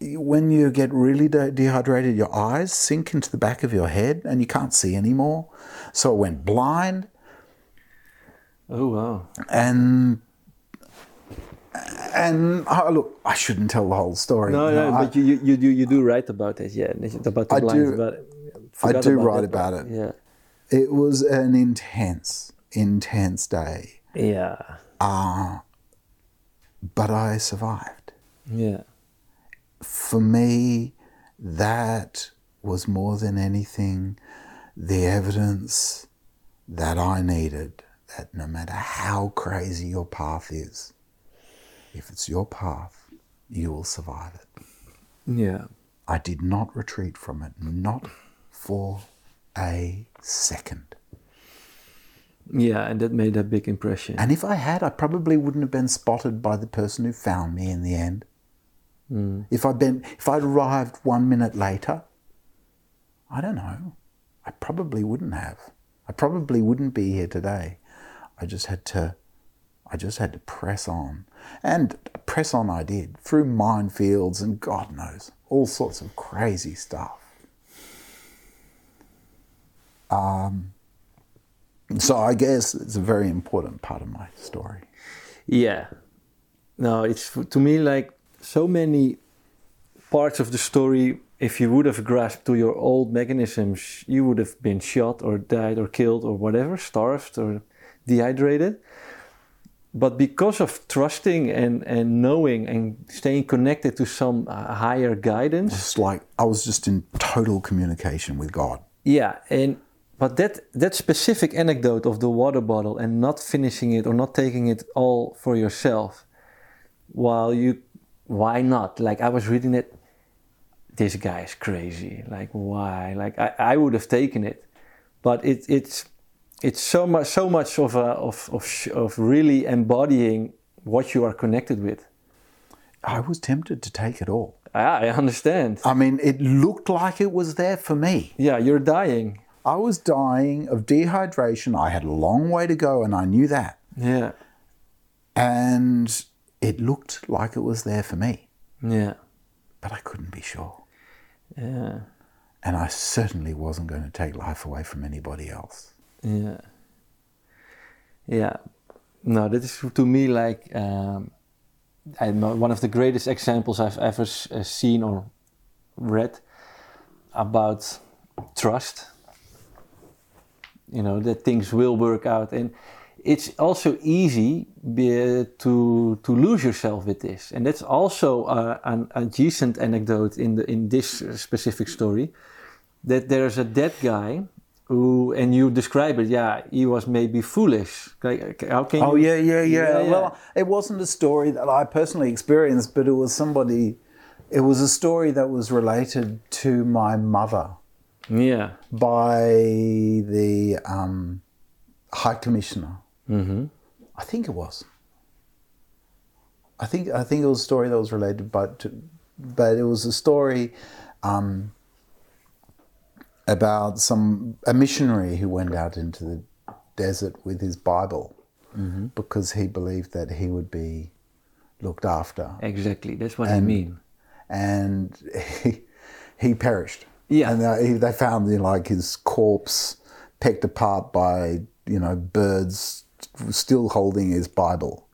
when you get really de- dehydrated, your eyes sink into the back of your head and you can't see anymore. So I went blind Oh wow. and. And oh, look, I shouldn't tell the whole story. No, no, I- but you, you you do you do write about it. Yeah. About the I blinds. do- But I do write about it. Yeah. It was an intense, intense day, Yeah. Uh, but I survived. Yeah. For me, that was more than anything the evidence that I needed that no matter how crazy your path is, if it's your path, you will survive it. Yeah. I did not retreat from it, not for a second. Yeah, and that made a big impression. And if I had, I probably wouldn't have been spotted by the person who found me in the end. Hmm. If I'd been, if I'd arrived one minute later, I don't know. I probably wouldn't have. I probably wouldn't be here today. I just had to, I just had to press on, and press on. I did through minefields and God knows all sorts of crazy stuff. Um, so I guess it's a very important part of my story. Yeah. No, it's to me like so many parts of the story, if you would have grasped to your old mechanisms, you would have been shot or died or killed or whatever, starved or dehydrated. But because of trusting and, and knowing and staying connected to some uh, higher guidance, It's like I was just in total communication with God. yeah, and but that that specific anecdote of the water bottle and not finishing it or not taking it all for yourself, while you, why not? Like I was reading it, this guy is crazy. Like why? Like I, I would have taken it, but it it's it's so much so much of a of of sh- of really embodying what you are connected with. I was tempted to take it all. I, I understand. I mean, it looked like it was there for me. Yeah, you're dying. I was dying of dehydration. I had a long way to go, and I knew that. Yeah, And it looked like it was there for me, yeah, but I couldn't be sure. yeah. And I certainly wasn't going to take life away from anybody else. Yeah. Yeah. No, that is to me like um, I, one of the greatest examples I've ever uh, seen or read about trust. You know that things will work out, and it's also easy be, to to lose yourself with this, and that's also uh, an adjacent anecdote in the in this specific story. That there's a dead guy who, and you describe it, yeah, he was maybe foolish. Like, How can Oh you? yeah, yeah, yeah. Yeah, yeah. Well, it wasn't a story that I personally experienced, but it was somebody. It was a story that was related to my mother Yeah. by the um, High Commissioner. Mm-hmm. I think it was. I think I think it was a story that was related, but to, but it was a story um, about some a missionary who went out into the desert with his Bible because he believed that he would be looked after, Exactly. That's what I mean. and he, he perished. Yeah. and uh, they, they found you know, like his corpse pecked apart by you know birds still holding his Bible.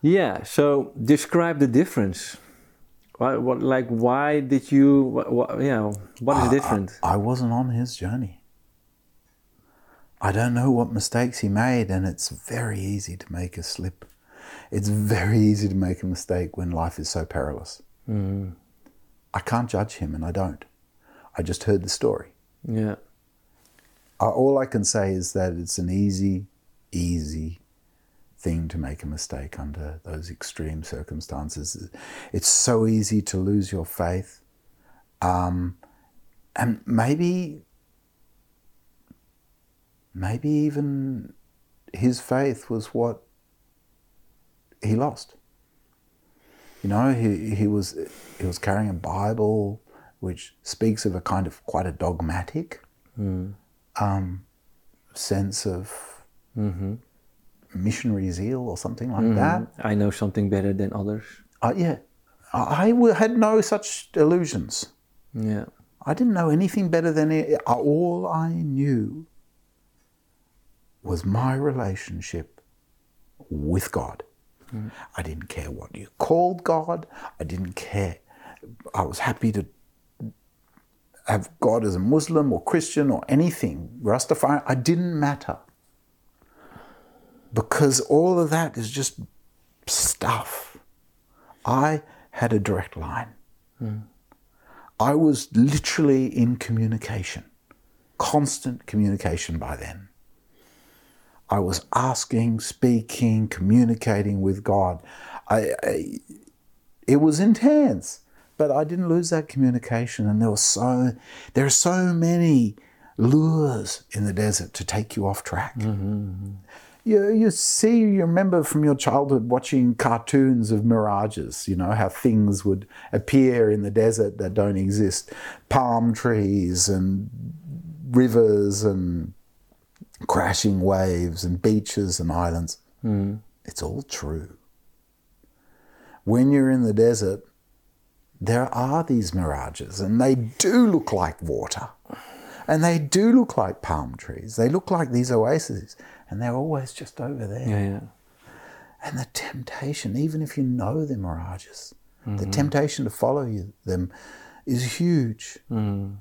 Yeah. So describe the difference. What, what like, why did you? What, what, yeah. What is different? I wasn't on his journey. I don't know what mistakes he made, and it's very easy to make a slip. It's very easy to make a mistake when life is so perilous. Mm-hmm. I can't judge him, and I don't. I just heard the story. yeah. All I can say is that it's an easy, easy thing to make a mistake under those extreme circumstances. It's so easy to lose your faith. Um, and maybe, maybe even his faith was what he lost. You know, he, he was he was carrying a Bible which speaks of a kind of quite a dogmatic hmm. um, sense of mm-hmm. missionary zeal or something like mm-hmm. that. I know something better than others. Uh, yeah, I, I w- had no such illusions. Yeah. I didn't know anything better than it. Uh, all I knew was my relationship with God. Hmm. I didn't care what you called God. I didn't care. I was happy to have God as a Muslim or Christian or anything, Rastafari. I didn't matter. Because all of that is just stuff. I had a direct line. Hmm. I was literally in communication, constant communication by then. I was asking, speaking, communicating with God. I, I, it was intense, but I didn't lose that communication. And there were so there are so many lures in the desert to take you off track. Mm-hmm, mm-hmm. You, you see, you remember from your childhood watching cartoons of mirages, you know, how things would appear in the desert that don't exist palm trees and rivers and crashing waves and beaches and islands. Mm. It's all true. When you're in the desert, there are these mirages and they do look like water and they do look like palm trees. They look like these oases and they're always just over there. Yeah. Yeah. And the temptation, even if you know they're mirages, The mm-hmm. temptation to follow you, them is huge. Mm.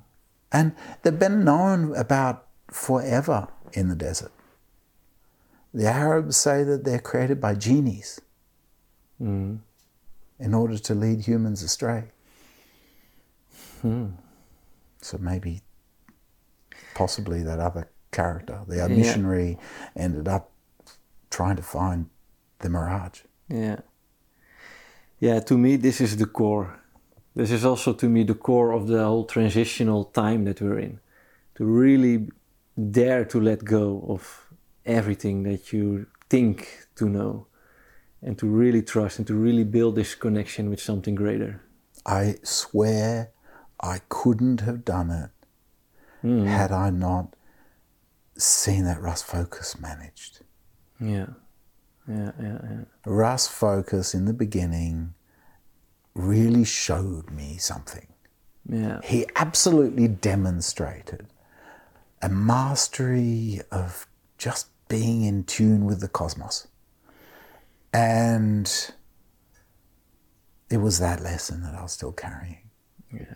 And they've been known about forever in the desert. The Arabs say that they're created by genies mm. In order to lead humans astray. Hmm. So maybe, possibly, that other character, the Yeah. missionary, ended up trying to find the mirage. Yeah. Yeah, to me, this is the core. This is also, to me, the core of the whole transitional time that we're in. To really dare to let go of everything that you think to know and to really trust and to really build this connection with something greater. I swear I couldn't have done it hmm. had I not seen that Ras Focus managed. Yeah. Yeah, yeah, yeah. Ras Focus in the beginning really showed me something. Yeah. He absolutely demonstrated a mastery of just being in tune with the cosmos. And it was that lesson that I was still carrying. Yeah.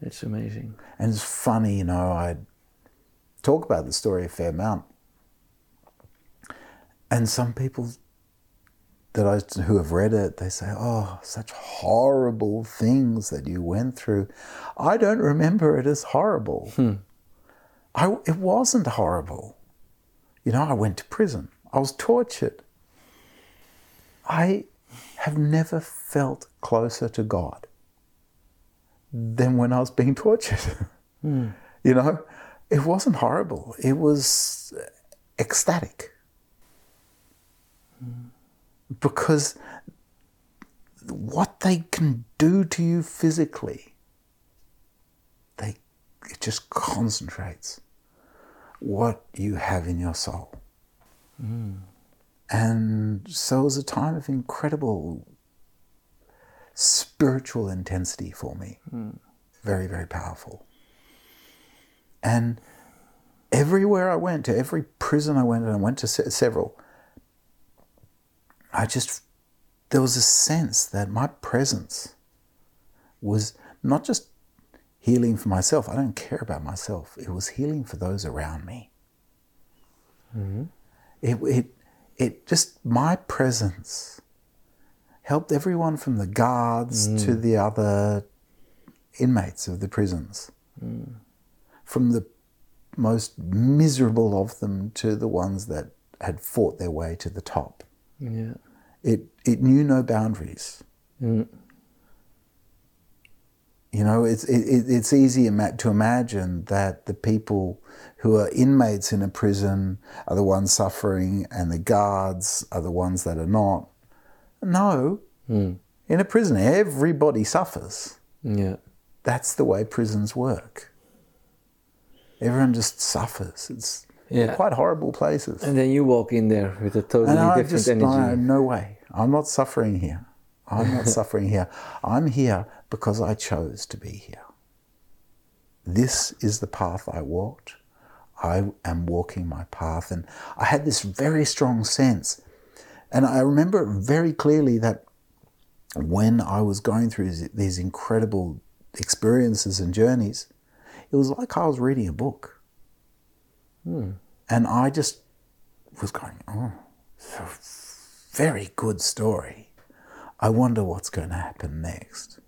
It's amazing. And it's funny, you know, I talk about the story of Fairmount. And some people that I who have read it, they say, "Oh, such horrible things that you went through." I don't remember it as horrible. Hmm. I, it wasn't horrible. You know, I went to prison. I was tortured. I have never felt closer to God than when I was being tortured. Hmm. You know, it wasn't horrible. It was ecstatic. Hmm. Because what they can do to you physically, they it just concentrates what you have in your soul. Hmm. And so it was a time of incredible spiritual intensity for me. Hmm. Very, very powerful. And everywhere I went, to every prison I went, and I went to several, I just, there was a sense that my presence was not just healing for myself. I don't care about myself. It was healing for those around me. Mm-hmm. It, it, it just, my presence helped everyone from the guards mm. to the other inmates of the prisons. Mm. From the most miserable of them to the ones that had fought their way to the top. Yeah. It, it knew no boundaries. Mm. You know, it's, it, it- it's easy to imagine that the people who are inmates in a prison are the ones suffering and the guards are the ones that are not. No. Hmm. In a prison, everybody suffers. Yeah. That's the way prisons work. Everyone just suffers. It's Yeah. quite horrible places. And then you walk in there with a totally And different just, energy. no, no way. I'm not suffering here. I'm not suffering here. I'm here because I chose to be here. This is the path I walked. I am walking my path. And I had this very strong sense. And I remember very clearly that when I was going through these- incredible experiences and journeys, it was like I was reading a book. Hmm. And I just was going, oh, very good story. I wonder what's going to happen next.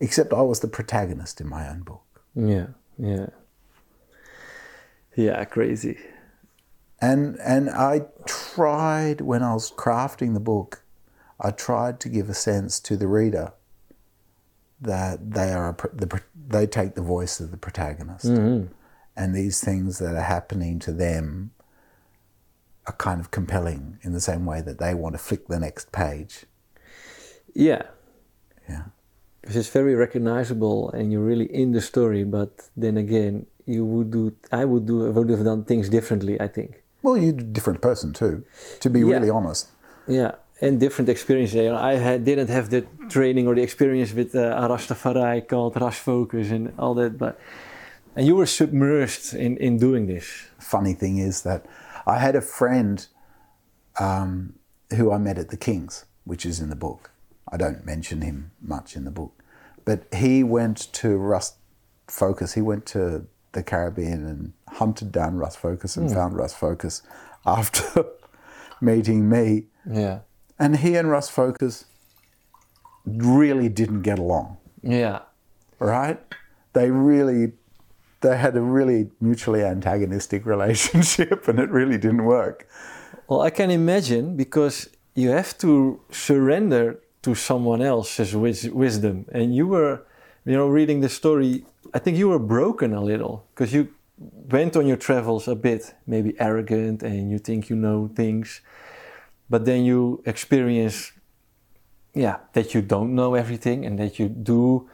Except I was the protagonist in my own book. Yeah. Yeah. Yeah. Crazy. And and I tried when I was crafting the book, I tried to give a sense to the reader that they are a, the they take the voice of the protagonist, mm-hmm. and these things that are happening to them are kind of compelling in the same way that they want to flick the next page. Yeah. Yeah. Because it's very recognizable and you're really in the story, but then again, you would do, I would do, I would have done things differently, I think. Well, you're a different person too, to be Yeah. really honest. Yeah, and different know, I had, didn't have the training or the experience with uh, Arastafari called Ras Focus and all that, but and you were submerged in, in doing this. Funny thing is that I had a friend um, who I met at the King's, which is in the book, I don't mention him much in the book, but he went to Ras Focus. He went to the Caribbean and hunted down Ras Focus and hmm. found Ras Focus after meeting me. Yeah. And he and Ras Focus really didn't get along, Yeah. right? They really, they had a really mutually antagonistic relationship and it really didn't work. Well, I can imagine because you have to surrender to someone else's wis- wisdom. And you were, you know, reading the story, I think you were broken a little because you went on your travels a bit, maybe arrogant, and you think you know things. But then you experience, yeah, that you don't know everything and that you do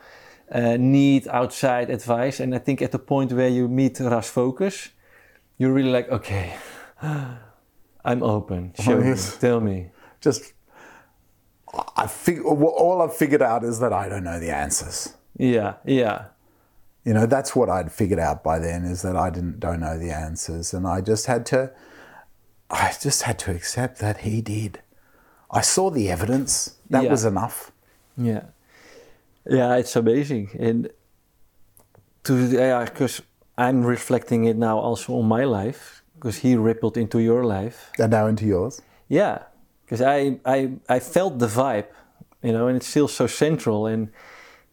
uh, need outside advice. And I think at the point where you meet Ras Focus, you're really like, okay, I'm open. Show me, yes. tell me. Just, I fig- all I've figured out is that I don't know the answers. Yeah, yeah, You know, that's what I'd figured out by then is that I didn't don't know the answers, and I just had to, I just had to accept that he did. I saw the evidence. That Yeah. was enough. yeah, yeah. It's amazing, and to yeah, because I'm reflecting it now also on my life because he rippled into your life. And now into yours. Yeah, because I, I I felt the vibe, you know, and it's still so central. And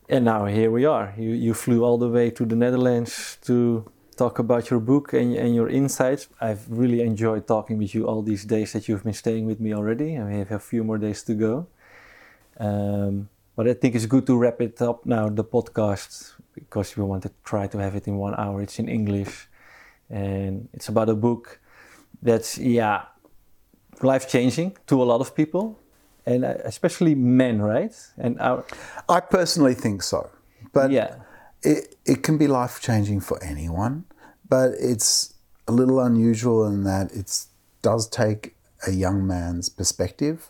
and now here we are. You you flew all the way to the Netherlands to talk about your book and and your insights. I've really enjoyed talking with you all these days that you've been staying with me already, and we have a few more days to go. Um, but I think it's good to wrap it up now, the podcast, because we want to try to have it in one hour. It's in English, and it's about a book that's yeah life changing to a lot of people, and uh, especially men, right? And our, I personally think so, but yeah, it it can be life changing for anyone. But it's a little unusual in that it does take a young man's perspective.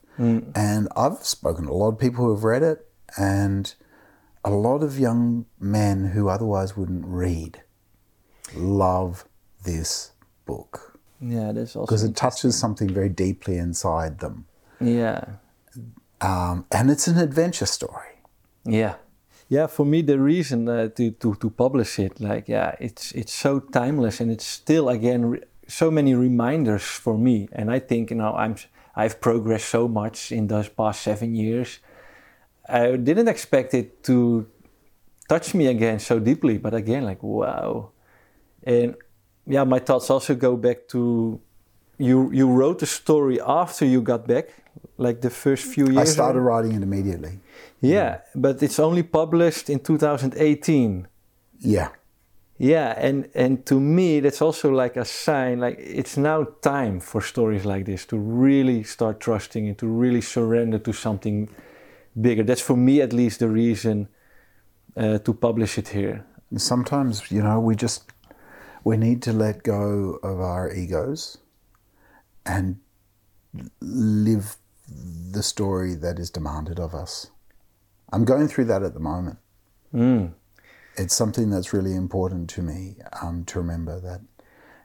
And I've spoken to a lot of people who have read it, and a lot of young men who otherwise wouldn't read love this book yeah, that's also because it touches something very deeply inside them. yeah, Um, and it's an adventure story. yeah, yeah. For me, the reason uh, to, to to publish it, like, yeah, it's it's so timeless, and it's still again re- so many reminders for me. And I think you know I'm I've progressed so much in those past seven years. I didn't expect it to touch me again so deeply, but again, like wow. And yeah, my thoughts also go back to you. You wrote the story after you got back, like the first few years. I started writing it immediately. yeah, but it's only published in 2018. Yeah. Yeah, and and to me that's also like a sign like it's now time for stories like this to really start trusting and to really surrender to something bigger. That's for me at least the reason uh, to publish it here. Sometimes, you know, we just we need to let go of our egos and live the story that is demanded of us. I'm going through that at the moment. Mm. It's something that's really important to me um, to remember that,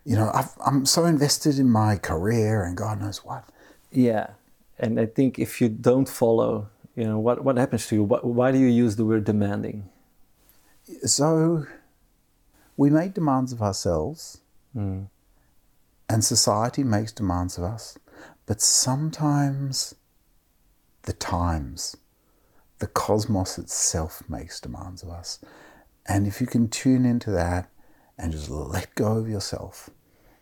you know, I've, I'm so invested in my career and God knows what. Yeah, and I think if you don't follow, you know, what what happens to you? Why, why do you use the word demanding? So we make demands of ourselves, Mm. and society makes demands of us, but sometimes the times, the cosmos itself makes demands of us. And if you can tune into that and just let go of yourself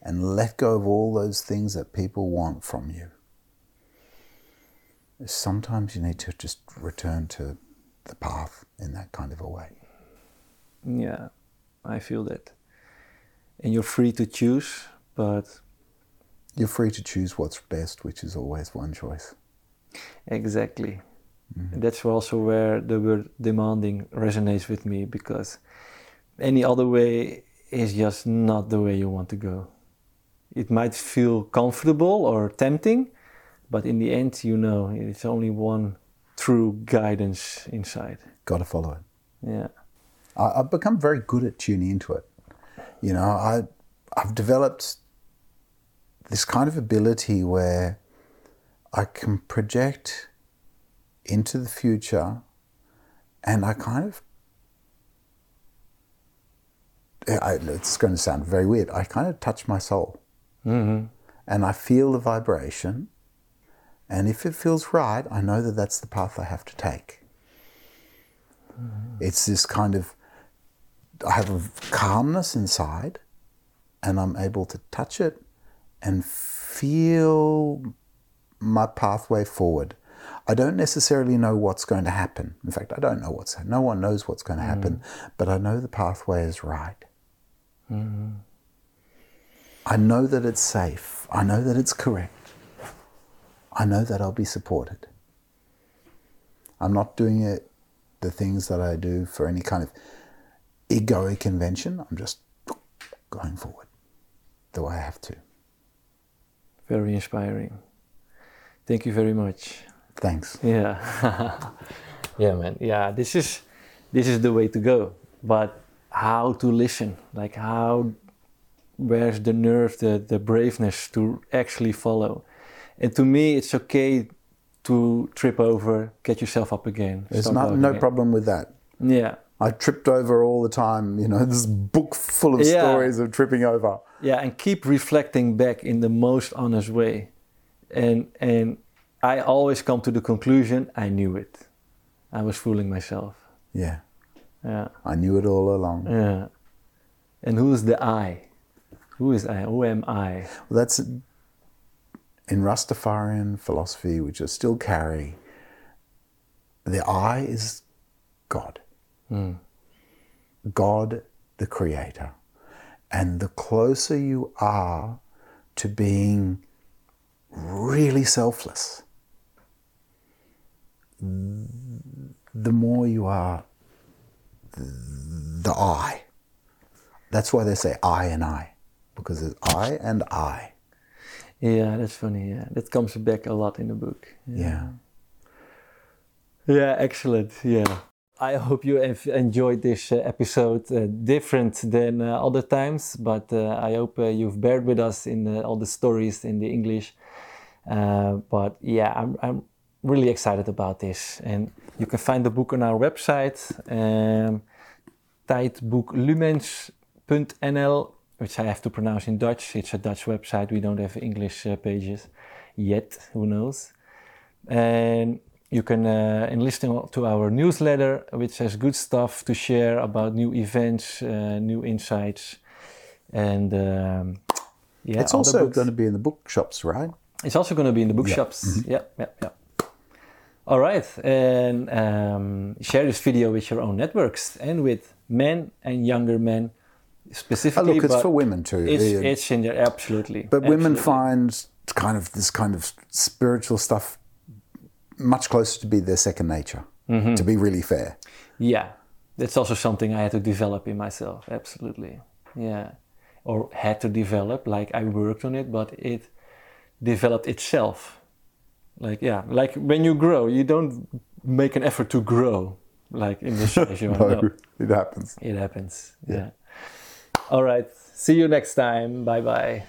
and let go of all those things that people want from you, sometimes you need to just return to the path in that kind of a way. Yeah, I feel that. And you're free to choose, but You're free to choose what's best, which is always one choice. exactly. Mm-hmm. That's also where the word demanding resonates with me because any other way is just not the way you want to go. It might feel comfortable or tempting, but in the end, you know, it's only one true guidance inside. Got to follow it. Yeah. I, I've become very good at tuning into it. You know, I I've developed this kind of ability where I can project into the future, and I kind of. I, it's going to sound very weird. I kind of touch my soul. Mm-hmm. And I feel the vibration. And if it feels right, I know that that's the path I have to take. It's this kind of, I have a calmness inside, and I'm able to touch it and feel my pathway forward. I don't necessarily know what's going to happen. In fact, I don't know what's no one knows what's going to happen, mm. but I know the pathway is right. Mm-hmm. I know that it's safe. I know that it's correct. I know that I'll be supported. I'm not doing it the things that I do for any kind of egoic convention. I'm just going forward the way I have to. Very inspiring. Thank you very much. Thanks. Yeah. yeah, man. Yeah, this is this is the way to go. But how to listen? Like how where's the nerve, the the braveness to actually follow? And to me it's okay to trip over, get yourself up again. There's not, no again. problem with that. Yeah. I tripped over all the time. You know, this book full of Yeah. stories of tripping over. Yeah, and keep reflecting back in the most honest way. And and I always come to the conclusion I knew it. I was fooling myself. Yeah, Yeah. I knew it all along. Yeah. And who is the I? Who is I? Who am I? Well, that's in Rastafarian philosophy, which I still carry. The I is God. God, the Creator. And the closer you are to being really selfless, the more you are the I. That's why they say I and I, because it's I and I. Yeah, that's funny. Yeah, that comes back a lot in the book. Yeah. Yeah, excellent. Yeah. I hope you have enjoyed this uh, episode, uh, different than uh, other times, but uh, I hope uh, you've bared with us in uh, all the stories in the English. But yeah, I'm, I'm really excited about this. And you can find the book on our website, um, tijdboeklumens.nl, which I have to pronounce in Dutch. It's a Dutch website. We don't have English pages yet. Who knows? And you can uh, enlist to our newsletter, which has good stuff to share about new events, uh, new insights, and um, yeah, it's also books. going to be in the bookshops, right? It's also going to be in the Yeah. bookshops. Yeah, yeah, yeah. All right, and um, share this video with your own networks and with men and younger men Oh, specifically. look, it's for women too. It's, it's in there, absolutely. but women find kind of this kind of spiritual stuff much closer to be their second nature. Mm-hmm. To be really fair, Yeah, that's also something I had to develop in myself. Absolutely. Yeah. Or had to develop, like I worked on it, but it developed itself. Like, yeah, like when you grow, you don't make an effort to grow, like in the situation. you want. No, it happens. it happens. Yeah. All right. See you next time. Bye bye.